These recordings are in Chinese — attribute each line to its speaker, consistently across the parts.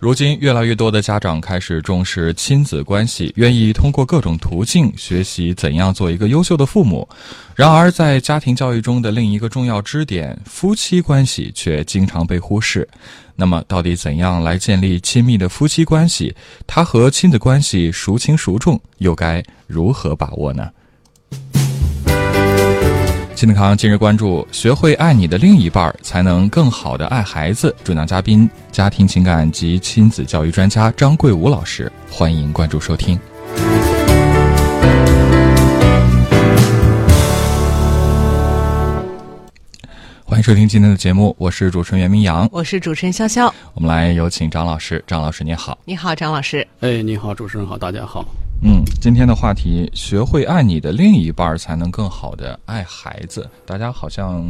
Speaker 1: 如今，越来越多的家长开始重视亲子关系，愿意通过各种途径学习怎样做一个优秀的父母。然而，在家庭教育中的另一个重要支点——夫妻关系，却经常被忽视。那么，到底怎样来建立亲密的夫妻关系？它和亲子关系孰轻孰重，又该如何把握呢？亲子堂今日关注：学会爱你的另一半，才能更好的爱孩子。主讲嘉宾：家庭情感及亲子教育专家张桂武老师。欢迎关注收听。欢迎收听今天的节目，我是主持人袁明阳，
Speaker 2: 我是主持人潇潇。
Speaker 1: 我们来有请张老师。张老师您好，
Speaker 2: 你好，张老师。
Speaker 3: 哎，你好，主持人好，大家好。
Speaker 1: 嗯，今天的话题，学会爱你的另一半，才能更好的爱孩子。大家好像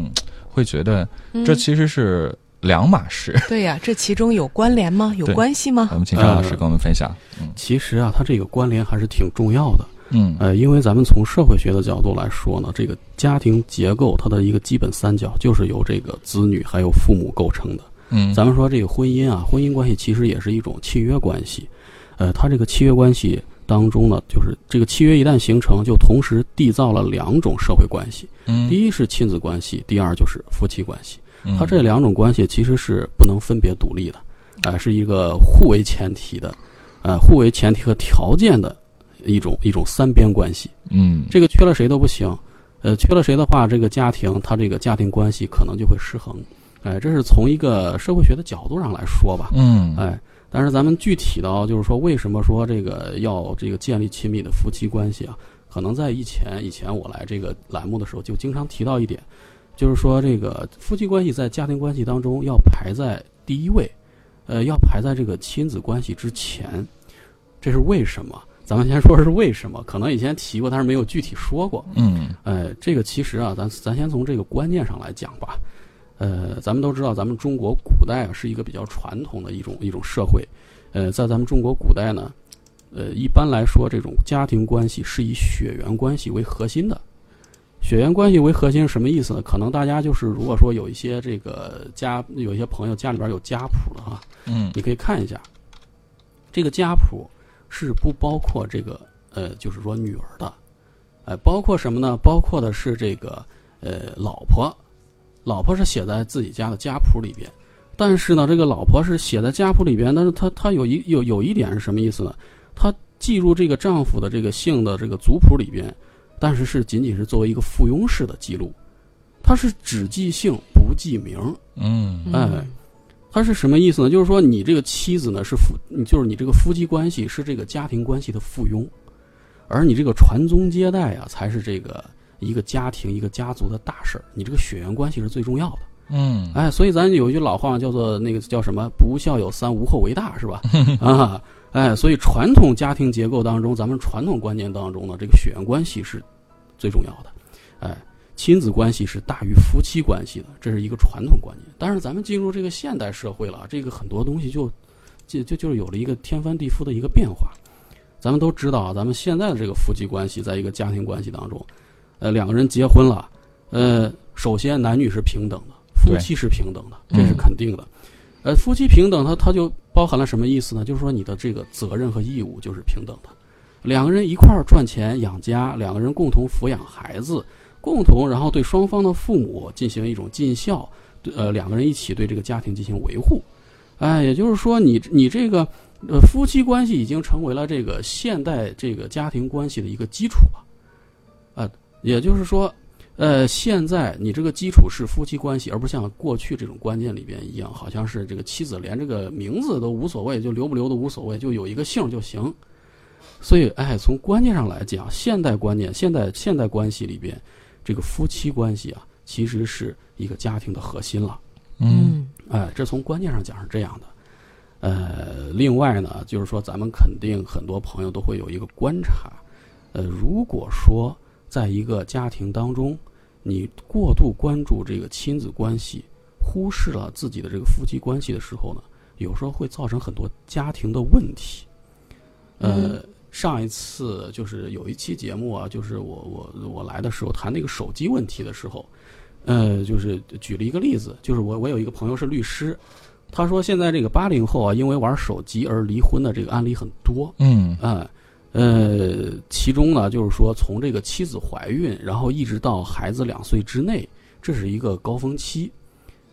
Speaker 1: 会觉得这其实是两码事。
Speaker 2: 对呀，这其中有关联吗？有关系吗？
Speaker 1: 我们请张老师跟我们分享。
Speaker 3: 嗯，其实啊，它这个关联还是挺重要的。
Speaker 1: 嗯，
Speaker 3: 呃，因为咱们从社会学的角度来说呢，这个家庭结构它的一个基本三角就是由这个子女还有父母构成的。
Speaker 1: 嗯，
Speaker 3: 咱们说这个婚姻啊，婚姻关系其实也是一种契约关系。呃，它这个契约关系。当中呢，就是这个契约一旦形成，就同时缔造了两种社会关系。
Speaker 1: 嗯，
Speaker 3: 第一是亲子关系，第二就是夫妻关系。它这两种关系其实是不能分别独立的，呃，是一个互为前提的，呃，互为前提和条件的一种一种三边关系。
Speaker 1: 嗯，
Speaker 3: 这个缺了谁都不行，呃，缺了谁的话，这个家庭它这个家庭关系可能就会失衡。哎，这是从一个社会学的角度上来说吧。
Speaker 1: 嗯，
Speaker 3: 哎。但是咱们具体到就是说，为什么说这个要这个建立亲密的夫妻关系啊？可能在以前以前我来这个栏目的时候就经常提到一点，就是说这个夫妻关系在家庭关系当中要排在第一位，呃，要排在这个亲子关系之前。这是为什么？咱们先说是为什么？可能以前提过，但是没有具体说过。
Speaker 1: 嗯，
Speaker 3: 哎，这个其实啊，咱咱先从这个观念上来讲吧。呃，咱们都知道，咱们中国古代啊是一个比较传统的一种一种社会。呃，在咱们中国古代呢，呃，一般来说，这种家庭关系是以血缘关系为核心的。血缘关系为核心是什么意思呢？可能大家就是，如果说有一些这个家，有一些朋友家里边有家谱的哈，
Speaker 1: 嗯，
Speaker 3: 你可以看一下，这个家谱是不包括这个呃，就是说女儿的，呃，包括什么呢？包括的是这个呃，老婆。老婆是写在自己家的家谱里边，但是呢，这个老婆是写在家谱里边，但是她她有一有有一点是什么意思呢？她记入这个丈夫的这个姓的这个族谱里边，但是是仅仅是作为一个附庸式的记录，它是只记姓不记名。
Speaker 1: 嗯，
Speaker 3: 哎，它是什么意思呢？就是说你这个妻子呢是夫，就是你这个夫妻关系是这个家庭关系的附庸，而你这个传宗接代啊才是这个。一个家庭、一个家族的大事儿，你这个血缘关系是最重要的。
Speaker 1: 嗯，
Speaker 3: 哎，所以咱有一句老话叫做那个叫什么“不孝有三，无后为大”，是吧？啊，哎，所以传统家庭结构当中，咱们传统观念当中呢，这个血缘关系是最重要的。哎，亲子关系是大于夫妻关系的，这是一个传统观念。但是咱们进入这个现代社会了，这个很多东西就就就就是有了一个天翻地覆的一个变化。咱们都知道，咱们现在的这个夫妻关系，在一个家庭关系当中。呃，两个人结婚了，呃，首先男女是平等的，夫妻是平等的，这是肯定的。呃，夫妻平等，它它就包含了什么意思呢？就是说你的这个责任和义务就是平等的。两个人一块儿赚钱养家，两个人共同抚养孩子，共同然后对双方的父母进行一种尽孝，呃，两个人一起对这个家庭进行维护。哎，也就是说，你你这个呃夫妻关系已经成为了这个现代这个家庭关系的一个基础了。也就是说，呃，现在你这个基础是夫妻关系，而不像过去这种观念里边一样，好像是这个妻子连这个名字都无所谓，就留不留都无所谓，就有一个姓就行。所以，哎，从观念上来讲，现代观念、现代现代关系里边，这个夫妻关系啊，其实是一个家庭的核心了。
Speaker 1: 嗯，
Speaker 3: 哎，这从观念上讲是这样的。呃，另外呢，就是说，咱们肯定很多朋友都会有一个观察，呃，如果说。在一个家庭当中，你过度关注这个亲子关系，忽视了自己的这个夫妻关系的时候呢，有时候会造成很多家庭的问题。呃，上一次就是有一期节目啊，就是我我我来的时候谈那个手机问题的时候，呃，就是举了一个例子，就是我我有一个朋友是律师，他说现在这个八零后啊，因为玩手机而离婚的这个案例很多，
Speaker 1: 嗯。
Speaker 3: 啊、呃，其中呢，就是说从这个妻子怀孕，然后一直到孩子两岁之内，这是一个高峰期。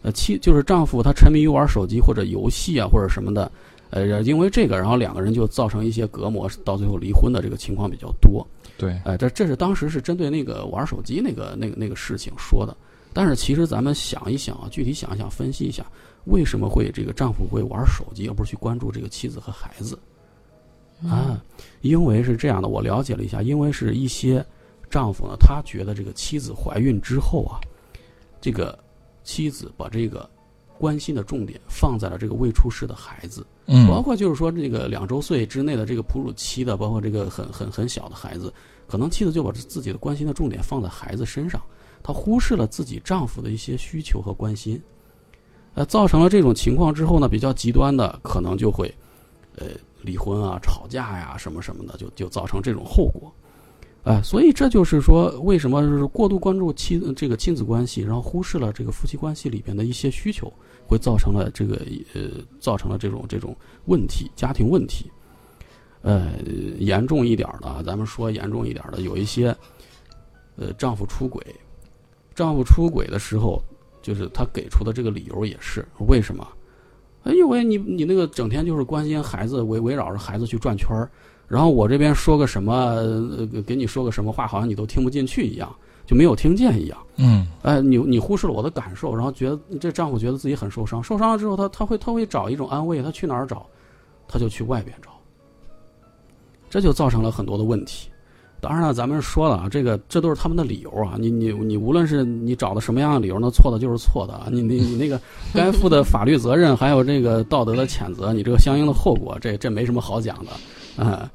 Speaker 3: 呃，妻就是丈夫他沉迷于玩手机或者游戏啊或者什么的，呃，因为这个，然后两个人就造成一些隔膜，到最后离婚的这个情况比较多。
Speaker 1: 对，
Speaker 3: 呃，这这是当时是针对那个玩手机那个那个那个事情说的。但是其实咱们想一想啊，具体想一想，分析一下，为什么会这个丈夫会玩手机，而不是去关注这个妻子和孩子？啊，因为是这样的，我了解了一下，因为是一些丈夫呢，他觉得这个妻子怀孕之后啊，这个妻子把这个关心的重点放在了这个未出世的孩子，包
Speaker 1: 嗯
Speaker 3: 括就是说这个两周岁之内的这个哺乳期的，包括这个很很很小的孩子，可能妻子就把自己的关心的重点放在孩子身上，她忽视了自己丈夫的一些需求和关心，呃，造成了这种情况之后呢，比较极端的可能就会，呃，离婚啊、吵架呀、什么什么的，就就造成这种后果。哎，所以这就是说，为什么是过度关注亲这个亲子关系，然后忽视了这个夫妻关系里边的一些需求，会造成了这个呃，造成了这种这种问题，家庭问题。呃，严重一点的，咱们说严重一点的，有一些，呃，丈夫出轨，丈夫出轨的时候，就是他给出的这个理由也是为什么？哎，因为你你那个整天就是关心孩子，围围绕着孩子去转圈儿，然后我这边说个什么，呃，给你说个什么话，好像你都听不进去一样，就没有听见一样。
Speaker 1: 嗯
Speaker 3: 哎，你你忽视了我的感受，然后觉得这丈夫觉得自己很受伤，受伤了之后，他他会他会找一种安慰，他去哪儿找？他就去外边找，这就造成了很多的问题。当然了，咱们说了啊，这个这都是他们的理由啊。你你你，无论是你找的什么样的理由，那错的就是错的啊。你你你那个 该负的法律责任，还有这个道德的谴责，你这个相应的后果，这这没什么好讲的啊。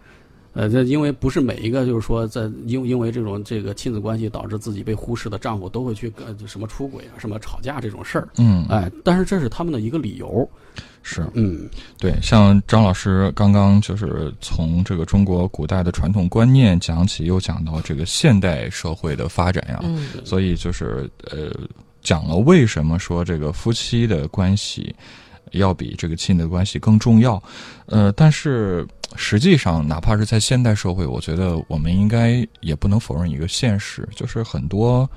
Speaker 3: 呃，这因为不是每一个就是说在因因为这种这个亲子关系导致自己被忽视的丈夫都会去呃什么出轨啊、什么吵架这种事儿，
Speaker 1: 嗯，
Speaker 3: 哎，但是这是他们的一个理由，
Speaker 1: 是
Speaker 3: 嗯
Speaker 1: 对。像张老师刚刚就是从这个中国古代的传统观念讲起，又讲到这个现代社会的发展呀，
Speaker 2: 嗯
Speaker 1: 所以就是呃，讲了为什么说这个夫妻的关系要比这个亲的关系更重要。呃，但是实际上，哪怕是在现代社会，我觉得我们应该也不能否认一个现实，就是很多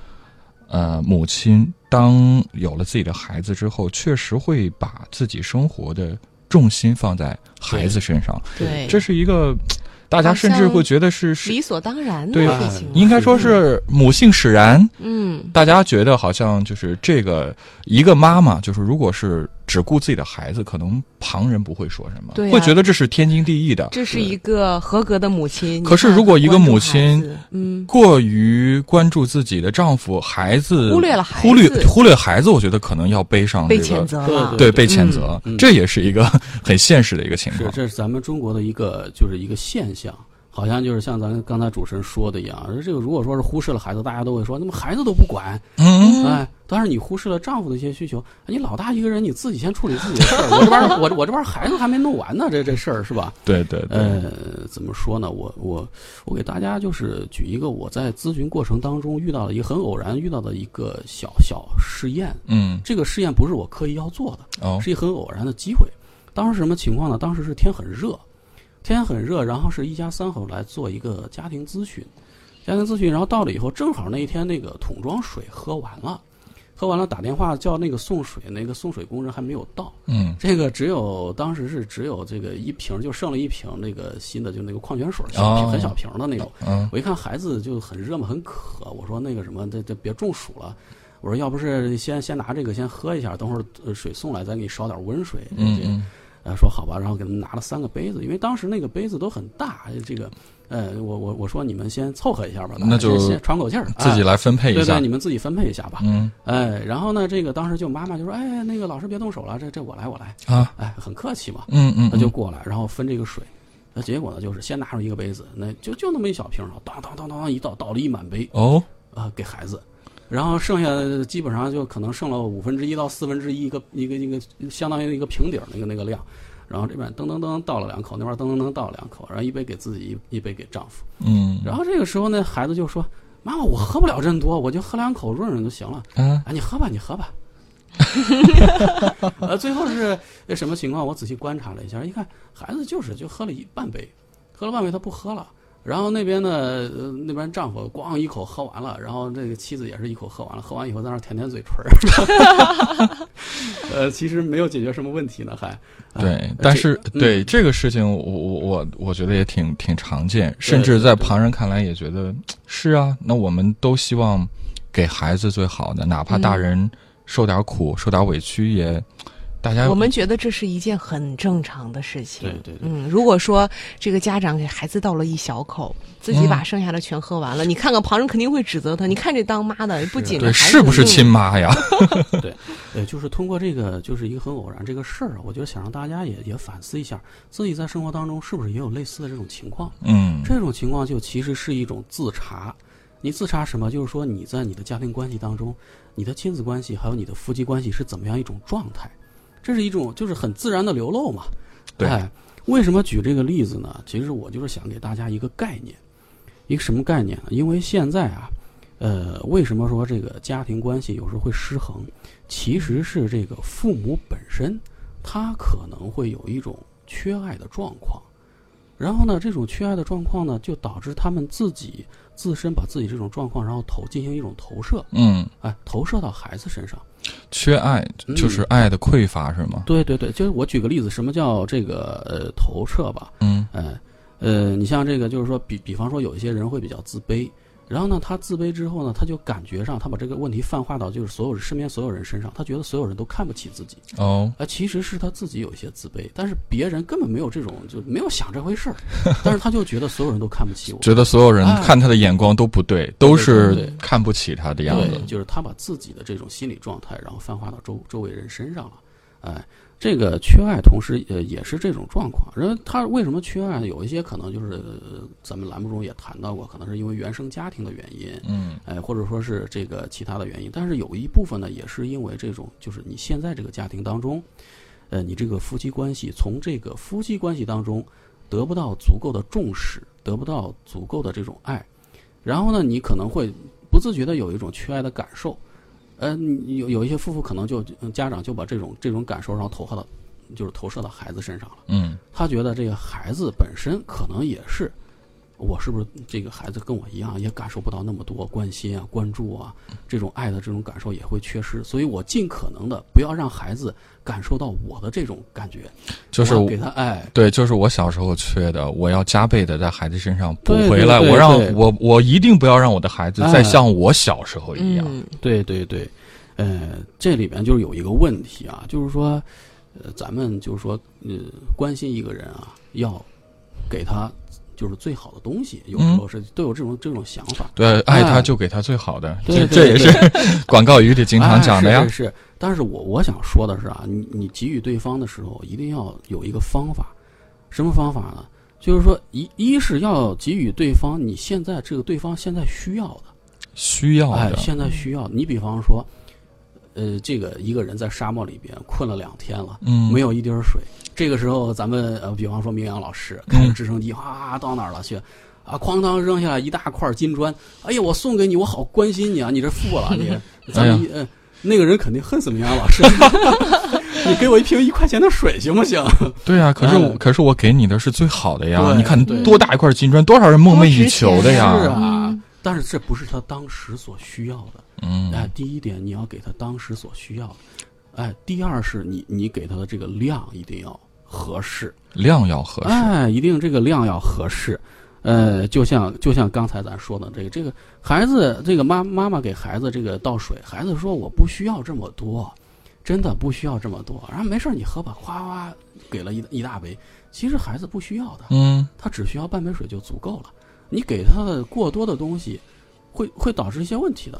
Speaker 1: 呃母亲当有了自己的孩子之后，确实会把自己生活的重心放在孩子身上，
Speaker 2: 对，
Speaker 1: 这是一个大家甚至会觉得是是
Speaker 2: 理所当然的
Speaker 1: 对
Speaker 2: 事情。
Speaker 1: 应该说是母性使然。
Speaker 2: 嗯，
Speaker 1: 大家觉得好像就是这个一个妈妈，就是如果是只顾自己的孩子，可能旁人不会说什么，
Speaker 2: 对啊
Speaker 1: 会觉得这是天经地义的。
Speaker 2: 这是一个合格的母亲。
Speaker 1: 可是如果一个母亲
Speaker 2: 嗯，
Speaker 1: 过于关注自己的丈夫、孩子，
Speaker 2: 忽略了孩子
Speaker 1: 忽略忽略孩子，我觉得可能要背上
Speaker 2: 被
Speaker 1: 这个
Speaker 2: 谴责了。
Speaker 1: 对被谴责，
Speaker 3: 嗯
Speaker 1: 这也是一个 很现实的一个情
Speaker 3: 是
Speaker 1: 况。
Speaker 3: 这是咱们中国的一个就是一个现象。好像就是像咱刚才主持人说的一样，而这个如果说是忽视了孩子，大家都会说，那么孩子都不管，
Speaker 1: 嗯，
Speaker 3: 哎，当然你忽视了丈夫的一些需求，哎你老大一个人，你自己先处理自己的事儿，我这边儿我我这边儿孩子还没弄完呢，这这事儿是吧？
Speaker 1: 对对对，
Speaker 3: 呃，怎么说呢？我我我给大家就是举一个我在咨询过程当中遇到的一个很偶然遇到的一个小小试验。
Speaker 1: 嗯，
Speaker 3: 这个试验不是我刻意要做的，
Speaker 1: 哦，
Speaker 3: 是一个很偶然的机会。当时什么情况呢？当时是天很热，天很热，然后是一家三口来做一个家庭咨询，家庭咨询，然后到了以后，正好那一天那个桶装水喝完了，喝完了打电话叫那个送水，那个送水工人还没有到，
Speaker 1: 嗯
Speaker 3: 这个只有当时是只有这个一瓶，就剩了一瓶那个新的，就那个矿泉水，小瓶、
Speaker 1: 哦
Speaker 3: 很小瓶的那种。
Speaker 1: 嗯
Speaker 3: 我一看孩子就很热嘛，很渴，我说那个什么，这这别中暑了。我说要不是先先拿这个先喝一下，等会儿呃水送来再给你烧点温水。
Speaker 1: 嗯
Speaker 3: 呃说好吧，然后给他们拿了三个杯子，因为当时那个杯子都很大，这个呃我我我说你们先凑合一下吧，
Speaker 1: 那就
Speaker 3: 喘口气儿，哎
Speaker 1: 自己来分配一下
Speaker 3: 对对，你。们自己分配一下吧。
Speaker 1: 嗯
Speaker 3: 哎，然后呢，这个当时就妈妈就说，哎，那个老师别动手了，这这我来我来，
Speaker 1: 啊，
Speaker 3: 哎，很客气嘛。
Speaker 1: 嗯嗯，
Speaker 3: 他就过来，然后分这个水。那结果呢，就是先拿出一个杯子，那就就那么一小瓶当当当当一倒，倒了一满杯
Speaker 1: 哦，
Speaker 3: 啊、给孩子，然后剩下的基本上就可能剩了五分之一到四分之一一个一个一个相当于一个平底儿那个那个量，然后这边噔噔噔倒了两口，那边噔噔噔倒了两口，然后一杯给自己，一一杯给丈夫。
Speaker 1: 嗯，
Speaker 3: 然后这个时候呢，孩子就说：“妈妈，我喝不了这么多，我就喝两口润润就行了。
Speaker 1: 啊，
Speaker 3: 啊，你喝吧，你喝吧。”呃，最后是什么情况？我仔细观察了一下，一看孩子就是就喝了一半杯，喝了半杯他不喝了。然后那边呢，呃，那边丈夫咣一口喝完了，然后这个妻子也是一口喝完了，喝完以后在那儿舔舔嘴唇儿。呃，其实没有解决什么问题呢，还啊
Speaker 1: 对，但是
Speaker 3: 这
Speaker 1: 对
Speaker 3: 嗯
Speaker 1: 这个事情，我我我我觉得也挺挺常见，甚至在旁人看来也觉得是啊。那我们都希望给孩子最好的，哪怕大
Speaker 2: 嗯
Speaker 1: 人受点苦、受点委屈，也大家
Speaker 2: 我们觉得这是一件很正常的事情。
Speaker 3: 对对对
Speaker 2: 嗯，如果说这个家长给孩子倒了一小口，自己把
Speaker 1: 嗯
Speaker 2: 剩下的全喝完了，你看看旁人肯定会指责他。你看这当妈的不仅
Speaker 1: 对是不是
Speaker 2: 嗯
Speaker 1: 亲妈呀？
Speaker 3: 对呃，就是通过这个，就是一个很偶然这个事儿啊，我觉得想让大家也也反思一下，自己在生活当中是不是也有类似的这种情况。
Speaker 1: 嗯，
Speaker 3: 这种情况就其实是一种自查。你自查什么？就是说你在你的家庭关系当中，你的亲子关系还有你的夫妻关系是怎么样一种状态？这是一种就是很自然的流露嘛。
Speaker 1: 对
Speaker 3: 哎，为什么举这个例子呢？其实我就是想给大家一个概念，一个什么概念呢？因为现在啊，呃，为什么说这个家庭关系有时候会失衡？其实是这个父母本身他可能会有一种缺爱的状况。然后呢，这种缺爱的状况呢，就导致他们自己自身把自己这种状况，然后投进行一种投射，
Speaker 1: 嗯，
Speaker 3: 哎，投射到孩子身上。
Speaker 1: 缺爱就是
Speaker 3: 嗯
Speaker 1: 爱的匮乏，是吗？
Speaker 3: 对对对，就是我举个例子，什么叫这个呃投射吧？
Speaker 1: 嗯
Speaker 3: 哎，呃，你像这个，就是说，比比方说，有一些人会比较自卑，然后呢，他自卑之后呢，他就感觉上，他把这个问题泛化到就是所有身边所有人身上，他觉得所有人都看不起自己，
Speaker 1: 哦，
Speaker 3: 啊，其实是他自己有一些自卑，但是别人根本没有这种，就没有想这回事儿，但是他就觉得所有人都看不起我，
Speaker 1: 觉得所有人
Speaker 3: 哎
Speaker 1: 看他的眼光都不对，都是看不起他的样子。
Speaker 3: 对，。就是他把自己的这种心理状态，然后泛化到周周围人身上了。哎，这个缺爱，同时呃也是这种状况。然后他为什么缺爱？有一些可能就是、呃咱们栏目中也谈到过，可能是因为原生家庭的原因，
Speaker 1: 嗯
Speaker 3: 哎，或者说是这个其他的原因。但是有一部分呢，也是因为这种，就是你现在这个家庭当中，呃，你这个夫妻关系从这个夫妻关系当中得不到足够的重视，得不到足够的这种爱，然后呢，你可能会不自觉的有一种缺爱的感受。呃，有有一些夫妇可能就嗯家长就把这种这种感受，然后投射到，就是投射到孩子身上了。
Speaker 1: 嗯
Speaker 3: 他觉得这个孩子本身可能也是，我是不是这个孩子跟我一样，也感受不到那么多关心啊、关注啊，这种爱的这种感受也会缺失，所以我尽可能的不要让孩子感受到我的这种感觉，
Speaker 1: 就是
Speaker 3: 我给他爱。
Speaker 1: 对，就是我小时候缺的，我要加倍的在孩子身上补回来。
Speaker 3: 对对
Speaker 1: 我让我我一定不要让我的孩子再
Speaker 3: 哎
Speaker 1: 像我小时候一样。
Speaker 2: 嗯，
Speaker 3: 对对对，呃，这里边就是有一个问题啊，就是说，呃，咱们就是说，呃，关心一个人啊，要给他就是最好的东西，有时候是都有这种这种想法。
Speaker 1: 对，爱他
Speaker 3: 哎
Speaker 1: 就给他最好的，这这也是 广告语里经常讲的呀。
Speaker 3: 哎是是是，但是我我想说的是啊，你你给予对方的时候，一定要有一个方法。什么方法呢？就是说，一一是要给予对方你现在这个对方现在需要的，
Speaker 1: 需要
Speaker 3: 哎，
Speaker 1: 的，
Speaker 3: 现在需要。你比方说，呃，这个一个人在沙漠里边困了两天了，
Speaker 1: 嗯，
Speaker 3: 没有一滴儿水。这个时候，咱们呃，比方说明阳老师开着直升机，哗、到哪儿了去？啊，哐当扔下来一大块金砖，哎呀，我送给你，我好关心你啊，你这富了你，咱们一、呃，那个人肯定恨死明阳老师，你给我一瓶一块钱的水行不行？
Speaker 1: 对啊、可是可是我给你的是最好的呀！你看多大一块金砖，多少人梦寐以求的呀！
Speaker 3: 是啊
Speaker 2: 嗯，
Speaker 3: 但是这不是他当时所需要的。
Speaker 1: 嗯，
Speaker 3: 哎，第一点你要给他当时所需要的，哎，第二是你你给他的这个量一定要合适，
Speaker 1: 量要合适。
Speaker 3: 哎，一定这个量要合适。呃，就像就像刚才咱说的这个这个孩子，这个妈妈妈给孩子这个倒水，孩子说我不需要这么多，真的不需要这么多。然后没事儿你喝吧，哗哗给了一一大杯，其实孩子不需要的，
Speaker 1: 嗯，
Speaker 3: 他只需要半杯水就足够了。你给他的过多的东西，会会导致一些问题的。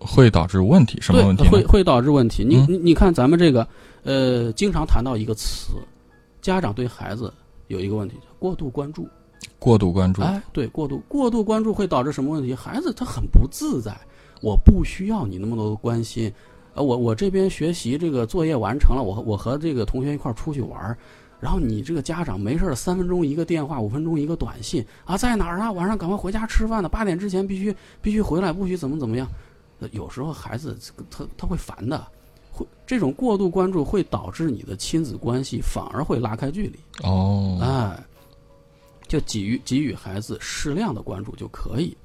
Speaker 1: 会导致问题，什么问题，
Speaker 3: 会？会导致问题。你
Speaker 1: 嗯
Speaker 3: 你你看咱们这个呃，经常谈到一个词，家长对孩子有一个问题，叫过度关注。
Speaker 1: 过度关注。
Speaker 3: 哎，对，过度过度关注会导致什么问题？孩子他很不自在，我不需要你那么多的关心。呃，我我这边学习这个作业完成了，我和我和这个同学一块儿出去玩儿，然后你这个家长没事儿三分钟一个电话，五分钟一个短信啊，在哪儿啊？晚上赶快回家吃饭呢，八点之前必须必须回来，不许怎么怎么样。呃有时候孩子他他会烦的，会这种过度关注会导致你的亲子关系反而会拉开距离。
Speaker 1: 哦，
Speaker 3: 哎，就给予给予孩子适量的关注就可以。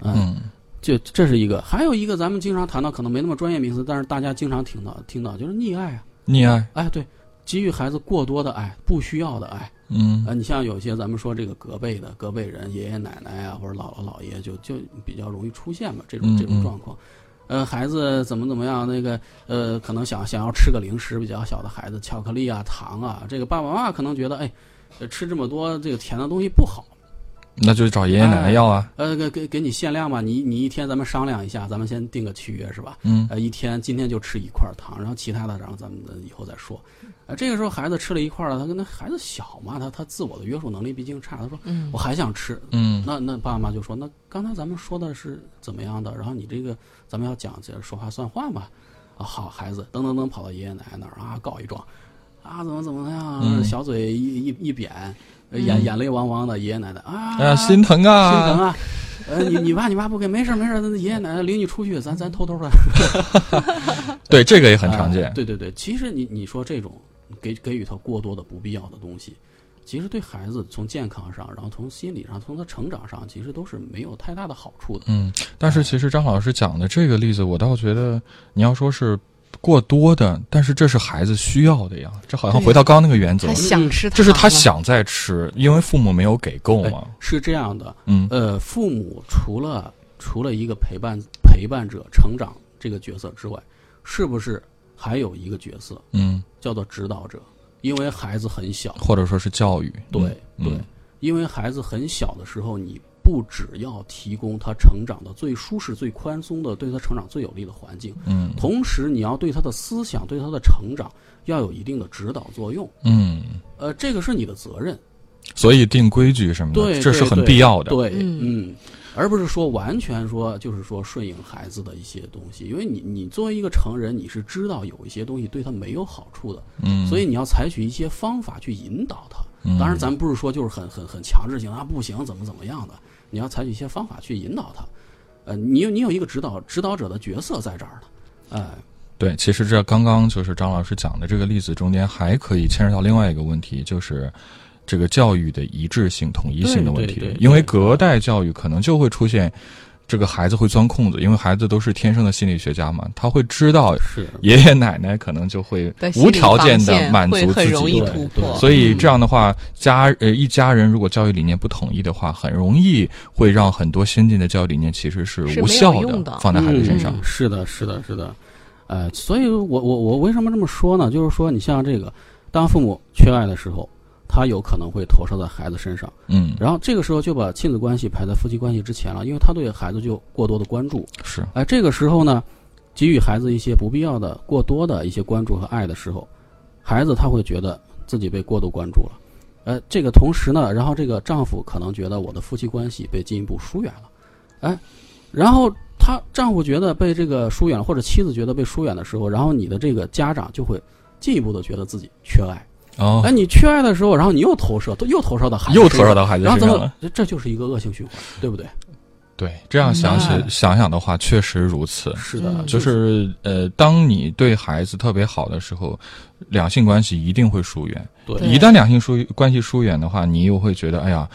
Speaker 3: 嗯，
Speaker 1: 嗯
Speaker 3: 就这是一个，还有一个咱们经常谈到，可能没那么专业名词，但是大家经常听到听到就是溺爱啊。
Speaker 1: 溺爱，
Speaker 3: 哎，对，给予孩子过多的爱，不需要的爱。
Speaker 1: 嗯
Speaker 3: 啊，你像有些咱们说这个隔辈的隔辈人，爷爷奶奶啊，或者姥姥姥爷，就就比较容易出现嘛这种这种状况。呃，孩子怎么怎么样？那个呃，可能想想要吃个零食，比较小的孩子，巧克力啊、糖啊，这个爸爸妈妈可能觉得，哎，呃吃这么多这个甜的东西不好，
Speaker 1: 那就找爷爷奶奶要啊，
Speaker 3: 呃，给给给你限量吧，你你一天咱们商量一下，咱们先定个契约是吧？
Speaker 1: 嗯
Speaker 3: 呃，一天今天就吃一块糖，然后其他的，然后咱们以后再说。呃，这个时候孩子吃了一块了，他跟那孩子小嘛，他他自我的约束能力毕竟差，他说
Speaker 2: 嗯
Speaker 3: 我还想吃，
Speaker 1: 嗯
Speaker 3: 那那爸爸妈妈就说，那刚才咱们说的是怎么样的？然后你这个咱们要讲这说话算话嘛？啊，好孩子，噔噔噔跑到爷爷奶奶那儿啊，告一状，啊怎么怎么样？
Speaker 1: 嗯
Speaker 3: 小嘴一一一扁，呃眼眼泪汪汪的，爷爷奶奶啊，
Speaker 1: 心疼啊，
Speaker 3: 心疼啊！呃，你你爸你妈不给，没事没事爷爷奶奶领你出去，咱咱偷偷的
Speaker 1: 对，这个也很常见
Speaker 3: 哎。对对对，其实你你说这种给给予他过多的不必要的东西，其实对孩子从健康上，然后从心理上，从他成长上，其实都是没有太大的好处的。
Speaker 1: 嗯，但是其实张老师讲的这个例子，我倒觉得你要说是过多的，但是这是孩子需要的呀，这好像回到刚刚那个原则。
Speaker 2: 他，想吃
Speaker 1: 这是他想再吃，因为父母没有给够嘛。
Speaker 3: 是这样的，
Speaker 1: 嗯。
Speaker 3: 呃，父母除了除了一个陪伴陪伴者成长这个角色之外，是不是还有一个角色
Speaker 1: 嗯，
Speaker 3: 叫做指导者？因为孩子很小，
Speaker 1: 或者说是教育。
Speaker 3: 对
Speaker 1: 嗯。
Speaker 3: 对，因为孩子很小的时候，你不只要提供他成长的最舒适、最宽松的，对他成长最有利的环境，
Speaker 1: 嗯。
Speaker 3: 同时你要对他的思想、对他的成长要有一定的指导作用。
Speaker 1: 嗯，
Speaker 3: 呃，这个是你的责任，
Speaker 1: 所以定规矩什么的，
Speaker 3: 对，
Speaker 1: 这是很必要的。
Speaker 3: 对，
Speaker 2: 嗯。
Speaker 3: 嗯，而不是说完全说就是说顺应孩子的一些东西，因为你你作为一个成人，你是知道有一些东西对他没有好处的，
Speaker 1: 嗯，
Speaker 3: 所以你要采取一些方法去引导他。
Speaker 1: 嗯。
Speaker 3: 当然，咱们不是说就是很很很强制性啊，不行，怎么怎么样的，你要采取一些方法去引导他。呃，你有你有一个指导指导者的角色在这儿呢，哎、
Speaker 1: 对，其实这刚刚就是张老师讲的这个例子中间，还可以牵扯到另外一个问题，就是这个教育的一致性、统一性的问题。因为隔代教育可能就会出现这个孩子会钻空子，因为孩子都是天生的心理学家嘛，他会知道
Speaker 3: 是
Speaker 1: 爷爷奶奶可能就会无条件的满足自己
Speaker 3: 对对。
Speaker 1: 所以这样的话，家呃一家人如果教育理念不统一的话，很容易会让很多先进的教育理念其实是无效
Speaker 2: 用的
Speaker 1: 放在孩子身上。
Speaker 3: 嗯是的，是的，是的，呃，所以我我我为什么这么说呢？就是说，你像这个，当父母缺爱的时候，他有可能会投射在孩子身上，
Speaker 1: 嗯，
Speaker 3: 然后这个时候就把亲子关系排在夫妻关系之前了，因为他对孩子就过多的关注。
Speaker 1: 是，
Speaker 3: 哎，这个时候呢，给予孩子一些不必要的、过多的一些关注和爱的时候，孩子他会觉得自己被过度关注了。呃，这个同时呢，然后这个丈夫可能觉得我的夫妻关系被进一步疏远了，哎，然后他丈夫觉得被这个疏远了，或者妻子觉得被疏远的时候，然后你的这个家长就会进一步的觉得自己缺爱。
Speaker 1: 哦。
Speaker 3: 哎，，你缺爱的时候，然后你又投射，又投射到孩子
Speaker 1: 又
Speaker 3: 身上，
Speaker 1: 投射到孩子
Speaker 3: 然后怎么
Speaker 1: 身上了。
Speaker 3: 这这就是一个恶性循环，对不对？
Speaker 1: 对，这样想起
Speaker 3: 哎
Speaker 1: 想想的话，确实如此。
Speaker 3: 是的，
Speaker 2: 嗯
Speaker 1: 就是。呃，当你对孩子特别好的时候，两性关系一定会疏远。
Speaker 3: 对。
Speaker 2: 对
Speaker 1: 一旦两性疏关系疏远的话，你又会觉得，哎呀，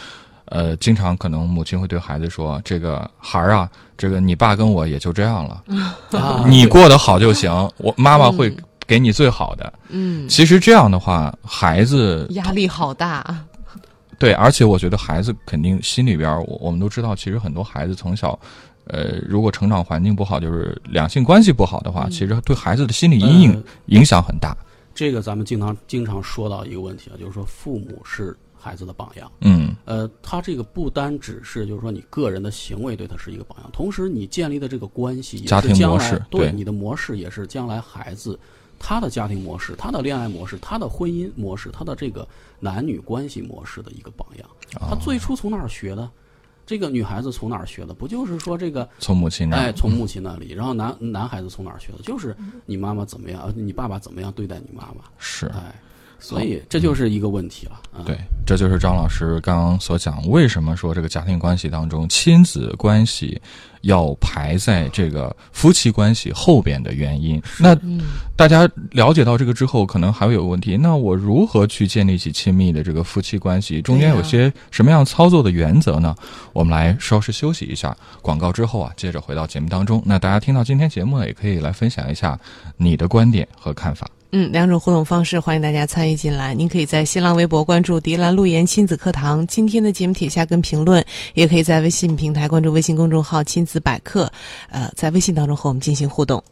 Speaker 1: 呃，经常可能母亲会对孩子说：“这个孩儿啊，这个你爸跟我也就这样了，
Speaker 3: 啊
Speaker 1: 你过得好就行，我妈妈会
Speaker 2: 嗯
Speaker 1: 给你最好的。
Speaker 2: 嗯，
Speaker 1: 其实这样的话，孩子
Speaker 2: 压力好大。
Speaker 1: 对，而且我觉得孩子肯定心里边，我我们都知道，其实很多孩子从小，呃，如果成长环境不好，就是两性关系不好的话，
Speaker 2: 嗯
Speaker 1: 其实对孩子的心理阴影
Speaker 3: 呃
Speaker 1: 影响很大。
Speaker 3: 这个咱们经常经常说到一个问题啊，就是说父母是孩子的榜样。
Speaker 1: 嗯
Speaker 3: 呃，他这个不单只是就是说你个人的行为对他是一个榜样，同时你建立的这个关系也
Speaker 1: 家庭
Speaker 3: 是将来
Speaker 1: 模式对
Speaker 3: 对你的模式也是将来孩子他的家庭模式、他的恋爱模式、他的婚姻模式、他的这个男女关系模式的一个榜样。
Speaker 1: 哦
Speaker 3: 他最初从哪儿学的？这个女孩子从哪儿学的？不就是说这个
Speaker 1: 从母亲那里，
Speaker 3: 哎，从母亲那里，然后男男孩子从哪儿学的？就是你妈妈怎么样，呃你爸爸怎么样对待你妈妈？
Speaker 1: 是
Speaker 3: 哎，所以这就是一个问题了。啊、
Speaker 1: 对，这就是张老师刚刚所讲，为什么说这个家庭关系当中，亲子关系要排在这个夫妻关系后边的原因。那
Speaker 2: 嗯
Speaker 1: 大家了解到这个之后，可能还会有个问题：那我如何去建立起亲密的这个夫妻关系？中间有些什么样操作的原则呢？我们来稍事休息一下，广告之后啊，接着回到节目当中。那大家听到今天节目呢，也可以来分享一下你的观点和看法。
Speaker 2: 嗯，两种互动方式，欢迎大家参与进来。您可以在新浪微博关注“迪兰路言亲子课堂”，今天的节目帖下跟评论，也可以在微信平台关注微信公众号“亲子百科”，呃，在微信当中和我们进行互动。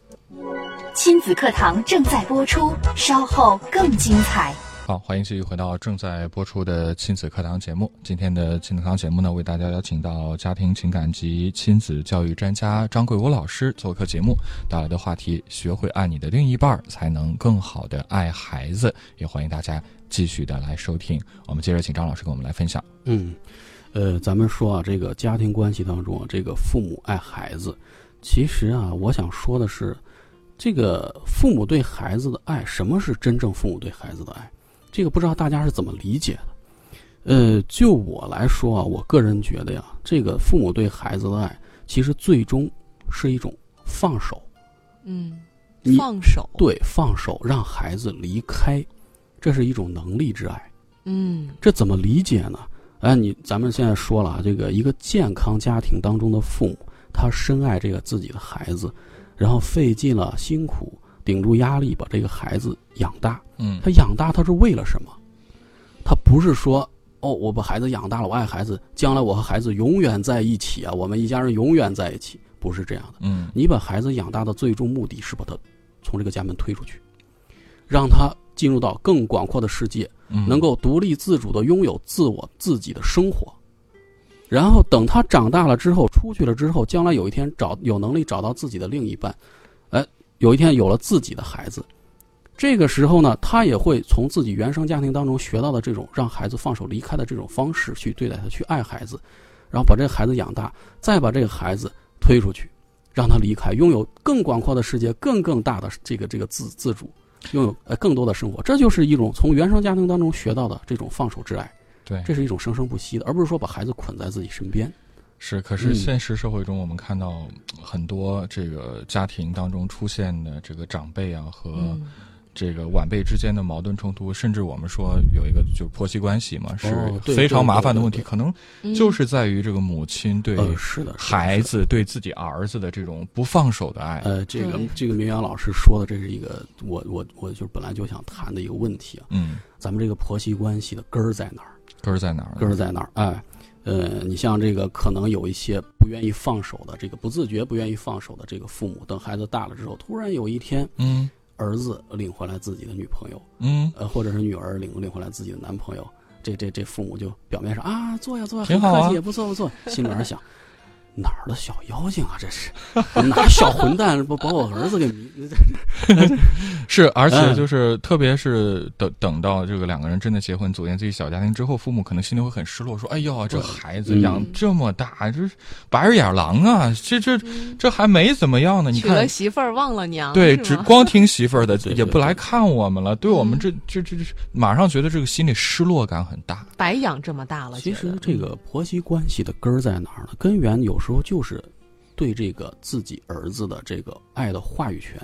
Speaker 4: 亲子课堂正在播出，稍后更精彩。
Speaker 1: 好，欢迎继续回到正在播出的亲子课堂节目。今天的亲子课堂节目呢，为大家邀请到家庭情感及亲子教育专家张桂武老师做客节目，带来的话题：学会爱你的另一半，才能更好的爱孩子。也欢迎大家继续的来收听。我们接着请张老师给我们来分享。
Speaker 3: 嗯，呃，咱们说啊，这个家庭关系当中啊，这个父母爱孩子，其实啊，我想说的是，这个父母对孩子的爱，什么是真正父母对孩子的爱？这个不知道大家是怎么理解的。呃，就我来说啊，我个人觉得呀，这个父母对孩子的爱，其实最终是一种放手，
Speaker 2: 嗯，
Speaker 3: 你
Speaker 2: 放手，
Speaker 3: 对，放手让孩子离开，这是一种能力之爱。
Speaker 2: 嗯
Speaker 3: 这怎么理解呢？哎，你咱们现在说了啊，这个一个健康家庭当中的父母，他深爱这个自己的孩子，然后费尽了辛苦，顶住压力把这个孩子养大。
Speaker 1: 嗯
Speaker 3: 他养大他是为了什么？他不是说哦，我把孩子养大了，我爱孩子，将来我和孩子永远在一起啊，我们一家人永远在一起，不是这样的。
Speaker 1: 嗯
Speaker 3: 你把孩子养大的最终目的是把他从这个家门推出去，让他进入到更广阔的世界，
Speaker 1: 嗯，
Speaker 3: 能够独立自主的拥有自我自己的生活，然后等他长大了之后，出去了之后，将来有一天找有能力找到自己的另一半，哎，有一天有了自己的孩子，这个时候呢，他也会从自己原生家庭当中学到的这种让孩子放手离开的这种方式去对待他，去爱孩子，然后把这个孩子养大，再把这个孩子推出去，让他离开，拥有更广阔的世界，更更大的这个这个自自主。拥有呃更多的生活，这就是一种从原生家庭当中学到的这种放手之爱，
Speaker 1: 对，
Speaker 3: 这是一种生生不息的，而不是说把孩子捆在自己身边。
Speaker 1: 是，可是
Speaker 3: 嗯
Speaker 1: 现实社会中，我们看到很多这个家庭当中出现的这个长辈啊和
Speaker 2: 嗯
Speaker 1: 这个晚辈之间的矛盾冲突，甚至我们说有一个就是婆媳关系嘛，是非常麻烦的问题，可能
Speaker 2: 嗯
Speaker 1: 就是在于这个母亲对
Speaker 3: 呃，是的，
Speaker 1: 孩。子对自己儿子的这种不放手的爱。
Speaker 3: 呃，这个这个明阳老师说的，这是一个我我我就本来就想谈的一个问题啊。
Speaker 1: 嗯，
Speaker 3: 咱们这个婆媳关系的根儿在哪儿？
Speaker 1: 根儿在哪儿？
Speaker 3: 根儿在哪儿？哎，呃，你像这个可能有一些不愿意放手的，这个不自觉不愿意放手的这个父母，等孩子大了之后，突然有一天，
Speaker 1: 嗯
Speaker 3: 儿子领回来自己的女朋友，
Speaker 1: 嗯，
Speaker 3: 呃，或者是女儿领领回来自己的男朋友，这这这父母就表面上啊坐呀坐呀，
Speaker 1: 挺好啊
Speaker 3: 很客气，也不错不错，心里面想。哪儿的小妖精啊！这是 哪小混蛋把把我儿子给迷？
Speaker 1: 是，而且
Speaker 3: 嗯
Speaker 1: 就是，特别是等等到这个两个人真的结婚，组建自己小家庭之后，父母可能心里会很失落，说：“哎呦，这孩子
Speaker 3: 嗯
Speaker 1: 养这么大，这白日眼狼啊！这这这还没怎么样呢，你
Speaker 2: 娶了。”媳妇儿忘了娘，
Speaker 1: 对，只光听媳妇儿的，也不来看我们了。对我们
Speaker 2: 嗯
Speaker 1: 这这这这，马上觉得这个心里失落感很大。
Speaker 2: 白养这么大了。
Speaker 3: 其实这个婆媳关系的根儿在哪儿呢？根源有时候就是对这个自己儿子的这个爱的话语权，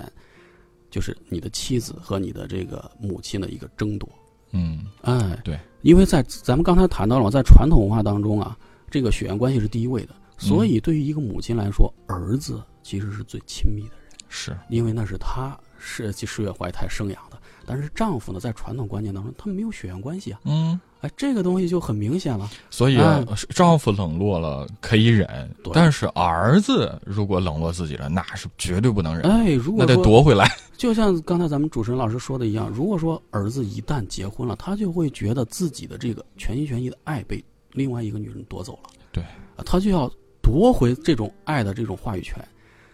Speaker 3: 就是你的妻子和你的这个母亲的一个争夺。
Speaker 1: 嗯，
Speaker 3: 哎，
Speaker 1: 对，
Speaker 3: 因为在咱们刚才谈到了，在传统文化当中啊，这个血缘关系是第一位的，所以对于一个母亲来说，儿子其实是最亲密的人，
Speaker 1: 是，
Speaker 3: 因为那是她是十月怀胎生养的。但是丈夫呢，在传统观念当中，他们没有血缘关系啊，
Speaker 1: 嗯，
Speaker 3: 哎，这个东西就很明显了。
Speaker 1: 所以
Speaker 3: 哎
Speaker 1: 丈夫冷落了可以忍，但是儿子如果冷落自己了，那是绝对不能忍，
Speaker 3: 哎，如果
Speaker 1: 那得夺回来。
Speaker 3: 就像刚才咱们主持人老师说的一样，如果说儿子一旦结婚了，他就会觉得自己的这个全心全意的爱被另外一个女人夺走了，
Speaker 1: 对
Speaker 3: 啊，他就要夺回这种爱的这种话语权，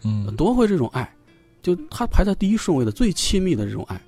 Speaker 1: 嗯，
Speaker 3: 夺回这种爱，就他排在第一顺位的最亲密的这种爱，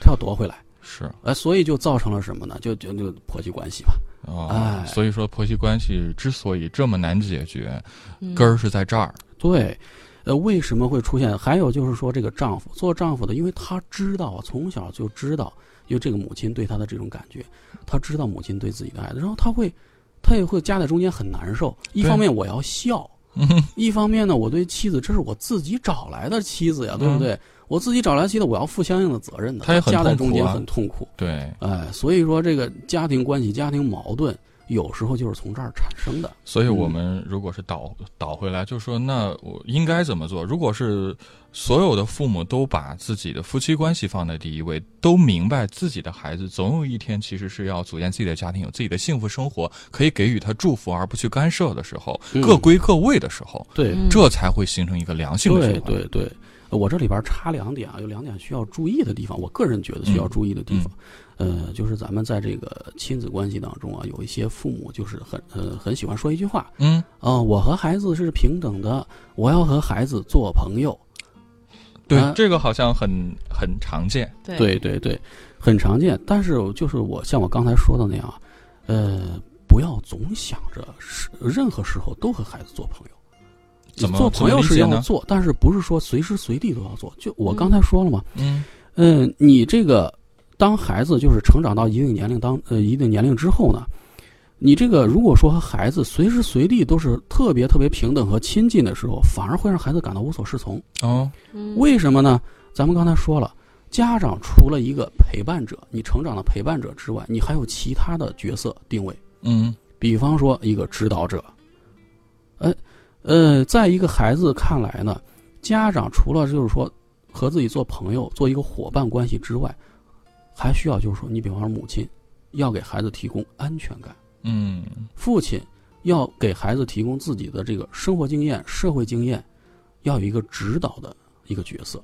Speaker 3: 他要夺回来，
Speaker 1: 是
Speaker 3: 呃，所以就造成了什么呢？就就就婆媳关系嘛，
Speaker 1: 哦
Speaker 3: 哎，
Speaker 1: 所以说婆媳关系之所以这么难解决，
Speaker 2: 嗯
Speaker 1: 根儿是在这儿。
Speaker 3: 对。呃，为什么会出现？还有就是说，这个丈夫做丈夫的，因为他知道啊，从小就知道因为这个母亲对他的这种感觉，他知道母亲对自己的爱，然后他会，他也会夹在中间很难受。一方面我要笑，一方面呢，我对妻子，这是我自己找来的妻子呀，对不对？我自己找来妻子，我要负相应的责任的。
Speaker 1: 他也很
Speaker 3: 夹在中间
Speaker 1: 痛苦啊
Speaker 3: 很痛苦，
Speaker 1: 对，
Speaker 3: 哎，所以说这个家庭关系、家庭矛盾，有时候就是从这儿产生的。
Speaker 1: 所以我们如果是倒倒回来，就说那我应该怎么做？如果是所有的父母都把自己的夫妻关系放在第一位，都明白自己的孩子总有一天其实是要组建自己的家庭，有自己的幸福生活，可以给予他祝福而不去干涉的时候，
Speaker 3: 嗯
Speaker 1: 各归各位的时候，
Speaker 3: 对，
Speaker 2: 嗯
Speaker 1: 这才会形成一个良性的
Speaker 3: 对
Speaker 1: 循环。
Speaker 3: 对对，我这里边插两点啊，有两点需要注意的地方，我个人觉得需要注意的地方，呃，就是咱们在这个亲子关系当中啊，有一些父母就是很呃很喜欢说一句话
Speaker 1: 嗯，
Speaker 3: 啊、我和孩子是平等的，我要和孩子做朋友。
Speaker 1: 对，
Speaker 3: 啊
Speaker 1: 这个好像很很常见。
Speaker 2: 对
Speaker 3: 对对对，很常见。但是就是我像我刚才说的那样啊，呃，不要总想着是任何时候都和孩子做朋友。
Speaker 1: 怎么
Speaker 3: 做朋友是要做，但是不是说随时随地都要做？就我刚才说了嘛，
Speaker 1: 嗯
Speaker 3: 嗯，你这个当孩子就是成长到一定年龄当呃一定年龄之后呢，你这个如果说和孩子随时随地都是特别特别平等和亲近的时候，反而会让孩子感到无所适从。
Speaker 1: 哦，
Speaker 2: 嗯
Speaker 3: 为什么呢？咱们刚才说了，家长除了一个陪伴者，你成长的陪伴者之外，你还有其他的角色定位，
Speaker 1: 嗯
Speaker 3: 比方说一个指导者。呃呃，在一个孩子看来呢，家长除了就是说和自己做朋友、做一个伙伴关系之外，还需要就是说，你比方说母亲要给孩子提供安全感，
Speaker 1: 嗯
Speaker 3: 父亲要给孩子提供自己的这个生活经验、社会经验，要有一个指导的一个角色。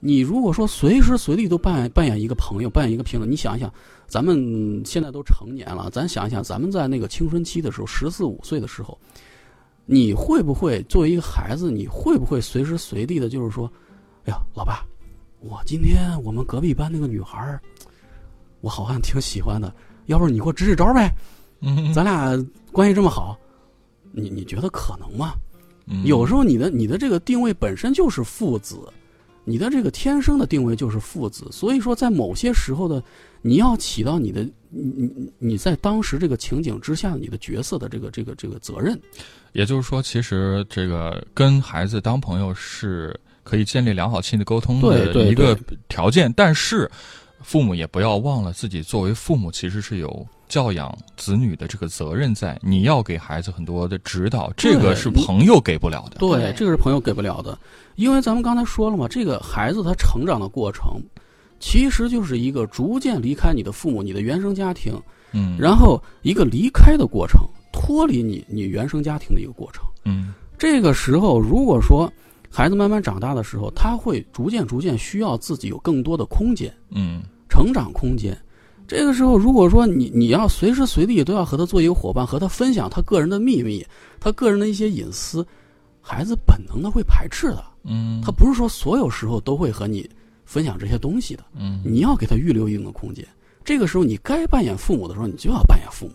Speaker 3: 你如果说随时随地都扮演扮演一个朋友，扮演一个平等，你想一想，咱们现在都成年了，咱想一想，咱们在那个青春期的时候，十四五岁的时候，你会不会作为一个孩子，你会不会随时随地的，就是说，哎呀，老爸，我今天我们隔壁班那个女孩儿，我好像挺喜欢的，要不你给我支支招呗？
Speaker 1: 嗯，
Speaker 3: 咱俩关系这么好，你你觉得可能吗？
Speaker 1: 嗯
Speaker 3: 有时候你的你的这个定位本身就是父子，你的这个天生的定位就是父子，所以说在某些时候的，你要起到你的你你你在当时这个情景之下你的角色的这个这个这个责任。
Speaker 1: 也就是说，其实这个跟孩子当朋友是可以建立良好亲子沟通的一个条件，但是父母也不要忘了自己作为父母其实是有教养子女的这个责任在，你要给孩子很多的指导，这个是朋友给不了的。
Speaker 3: 对，
Speaker 2: 对
Speaker 3: 这个是朋友给不了的，因为咱们刚才说了嘛，这个孩子他成长的过程，其实就是一个逐渐离开你的父母、你的原生家庭，
Speaker 1: 嗯，
Speaker 3: 然后一个离开的过程，脱离你你原生家庭的一个过程。
Speaker 1: 嗯
Speaker 3: 这个时候，如果说孩子慢慢长大的时候，他会逐渐逐渐需要自己有更多的空间，
Speaker 1: 嗯
Speaker 3: 成长空间。这个时候，如果说你你要随时随地都要和他做一个伙伴，和他分享他个人的秘密，他个人的一些隐私，孩子本能的会排斥的。
Speaker 1: 嗯，
Speaker 3: 他不是说所有时候都会和你分享这些东西的，
Speaker 1: 嗯
Speaker 3: 你要给他预留一定的空间。这个时候，你该扮演父母的时候，你就要扮演父母，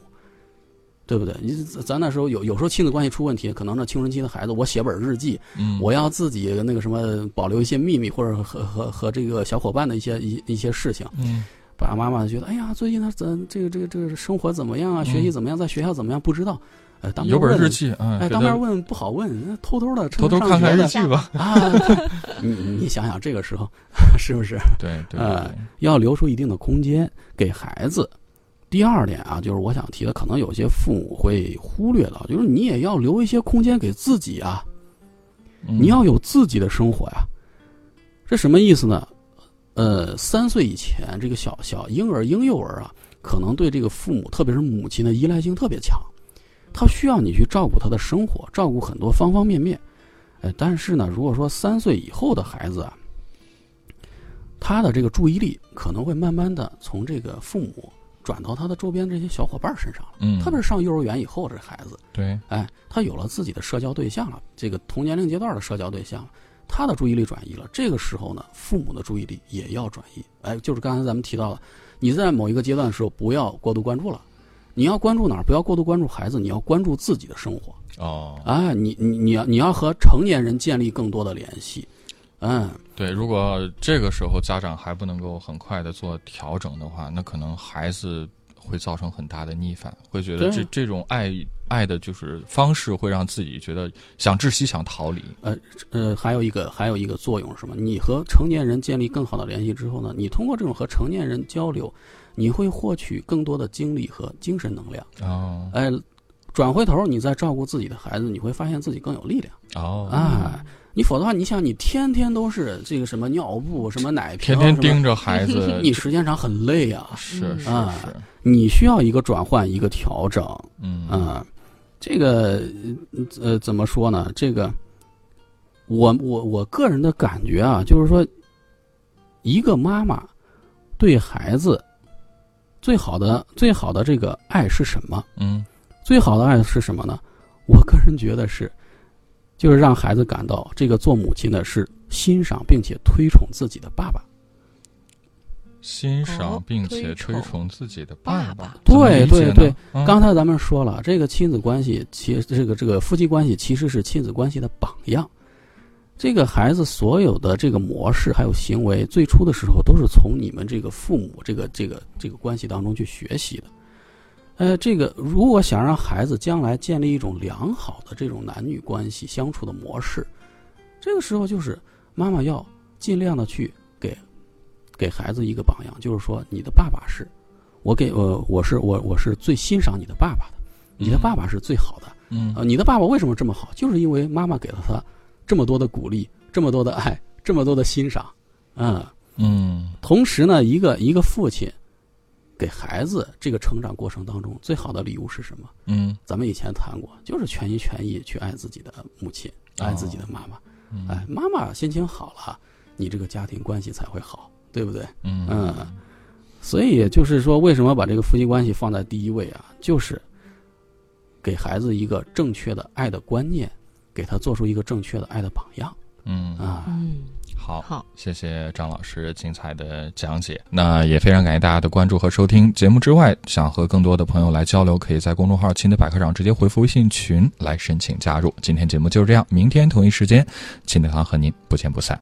Speaker 3: 对不对？你咱那时候有有时候亲子关系出问题，可能那青春期的孩子，我写本日记，
Speaker 1: 嗯
Speaker 3: 我要自己那个什么保留一些秘密，或者和和和这个小伙伴的一些一一些事情。
Speaker 1: 嗯
Speaker 3: 爸爸妈妈觉得，哎呀，最近他怎这个这个这个生活怎么样啊？学习怎么样？在学校怎么样？不知道。呃，当面问
Speaker 1: 有本日，记，嗯，
Speaker 3: 哎，当面问不好问，偷偷的
Speaker 1: 偷偷看看日记吧。
Speaker 3: 啊。你你想想，这个时候 是不是
Speaker 1: 对对
Speaker 3: 呃，要留出一定的空间给孩子？第二点啊，就是我想提的，可能有些父母会忽略到，就是你也要留一些空间给自己啊。
Speaker 1: 嗯
Speaker 3: 你要有自己的生活呀。这什么意思呢？呃，三岁以前，这个小小婴儿、婴幼儿啊，可能对这个父母，特别是母亲的依赖性特别强，他需要你去照顾他的生活，照顾很多方方面面。呃，但是呢，如果说三岁以后的孩子啊，他的这个注意力可能会慢慢的从这个父母转到他的周边这些小伙伴身上了。
Speaker 1: 嗯，
Speaker 3: 特别是上幼儿园以后，这孩子，
Speaker 1: 对，
Speaker 3: 哎，他有了自己的社交对象了，这个同年龄阶段的社交对象，他的注意力转移了。这个时候呢，父母的注意力也要转移。哎，就是刚才咱们提到的，你在某一个阶段的时候，不要过度关注了。你要关注哪儿？不要过度关注孩子，你要关注自己的生活。
Speaker 1: 哦，
Speaker 3: 哎，你你你要你要和成年人建立更多的联系，嗯，
Speaker 1: 对，如果这个时候家长还不能够很快的做调整的话，那可能孩子会造成很大的逆反，会觉得
Speaker 3: 对
Speaker 1: 这这种爱爱的就是方式会让自己觉得想窒息、想逃离。
Speaker 3: 呃呃，还有一个还有一个作用是什么？你和成年人建立更好的联系之后呢，你通过这种和成年人交流，你会获取更多的精力和精神能量。
Speaker 1: 哦
Speaker 3: 哎，转回头你再照顾自己的孩子，你会发现自己更有力量。
Speaker 1: 哦，
Speaker 3: 哎，你否则的话，你想你天天都是这个什么尿布、什么奶瓶，
Speaker 1: 天天盯着孩子，
Speaker 3: 你时间长很累啊。
Speaker 1: 是是
Speaker 3: 啊
Speaker 1: 是，
Speaker 3: 你需要一个转换，一个调整。
Speaker 1: 嗯
Speaker 3: 啊，这个呃怎么说呢？这个我我我个人的感觉啊，就是说，一个妈妈对孩子最好的最好的这个爱是什么？
Speaker 1: 嗯
Speaker 3: 最好的爱是什么呢？我个人觉得是，就是让孩子感到这个做母亲的是欣赏并且推崇自己的爸爸。
Speaker 1: 欣赏
Speaker 2: 哦
Speaker 1: 并且
Speaker 2: 推
Speaker 1: 推
Speaker 2: 崇
Speaker 1: 崇自己的爸
Speaker 2: 爸
Speaker 3: 对对对，
Speaker 1: 嗯
Speaker 3: 刚才咱们说了，这个亲子关系，其实这个这个夫妻关系其实是亲子关系的榜样。这个孩子所有的这个模式还有行为，最初的时候都是从你们这个父母这个这个这个关系当中去学习的。呃，这个如果想让孩子将来建立一种良好的这种男女关系相处的模式，这个时候就是妈妈要尽量的去给给孩子一个榜样，就是说你的爸爸是我给呃我是我我是最欣赏你的爸爸的，你的爸爸是最好的。
Speaker 1: 嗯
Speaker 3: 呃，你的爸爸为什么这么好？就是因为妈妈给了他这么多的鼓励，这么多的爱，这么多的欣赏。嗯，
Speaker 1: 嗯
Speaker 3: 同时呢，一个一个父亲给孩子这个成长过程当中最好的礼物是什么？
Speaker 1: 嗯
Speaker 3: 咱们以前谈过，就是全心全意去爱自己的母亲，爱自己的妈妈。
Speaker 1: 嗯
Speaker 3: 哎，妈妈心情好了，你这个家庭关系才会好，对不对？
Speaker 1: 嗯
Speaker 3: 嗯，所以就是说，为什么把这个夫妻关系放在第一位啊？就是给孩子一个正确的爱的观念，给他做出一个正确的爱的榜样
Speaker 1: 嗯
Speaker 3: 啊。
Speaker 2: 嗯，
Speaker 1: 好，
Speaker 2: 好，
Speaker 1: 谢谢张老师精彩的讲解。那也非常感谢大家的关注和收听。节目之外，想和更多的朋友来交流，可以在公众号“亲子百科上直接回复微信群来申请加入。今天节目就是这样，明天同一时间，亲子堂和您不见不散。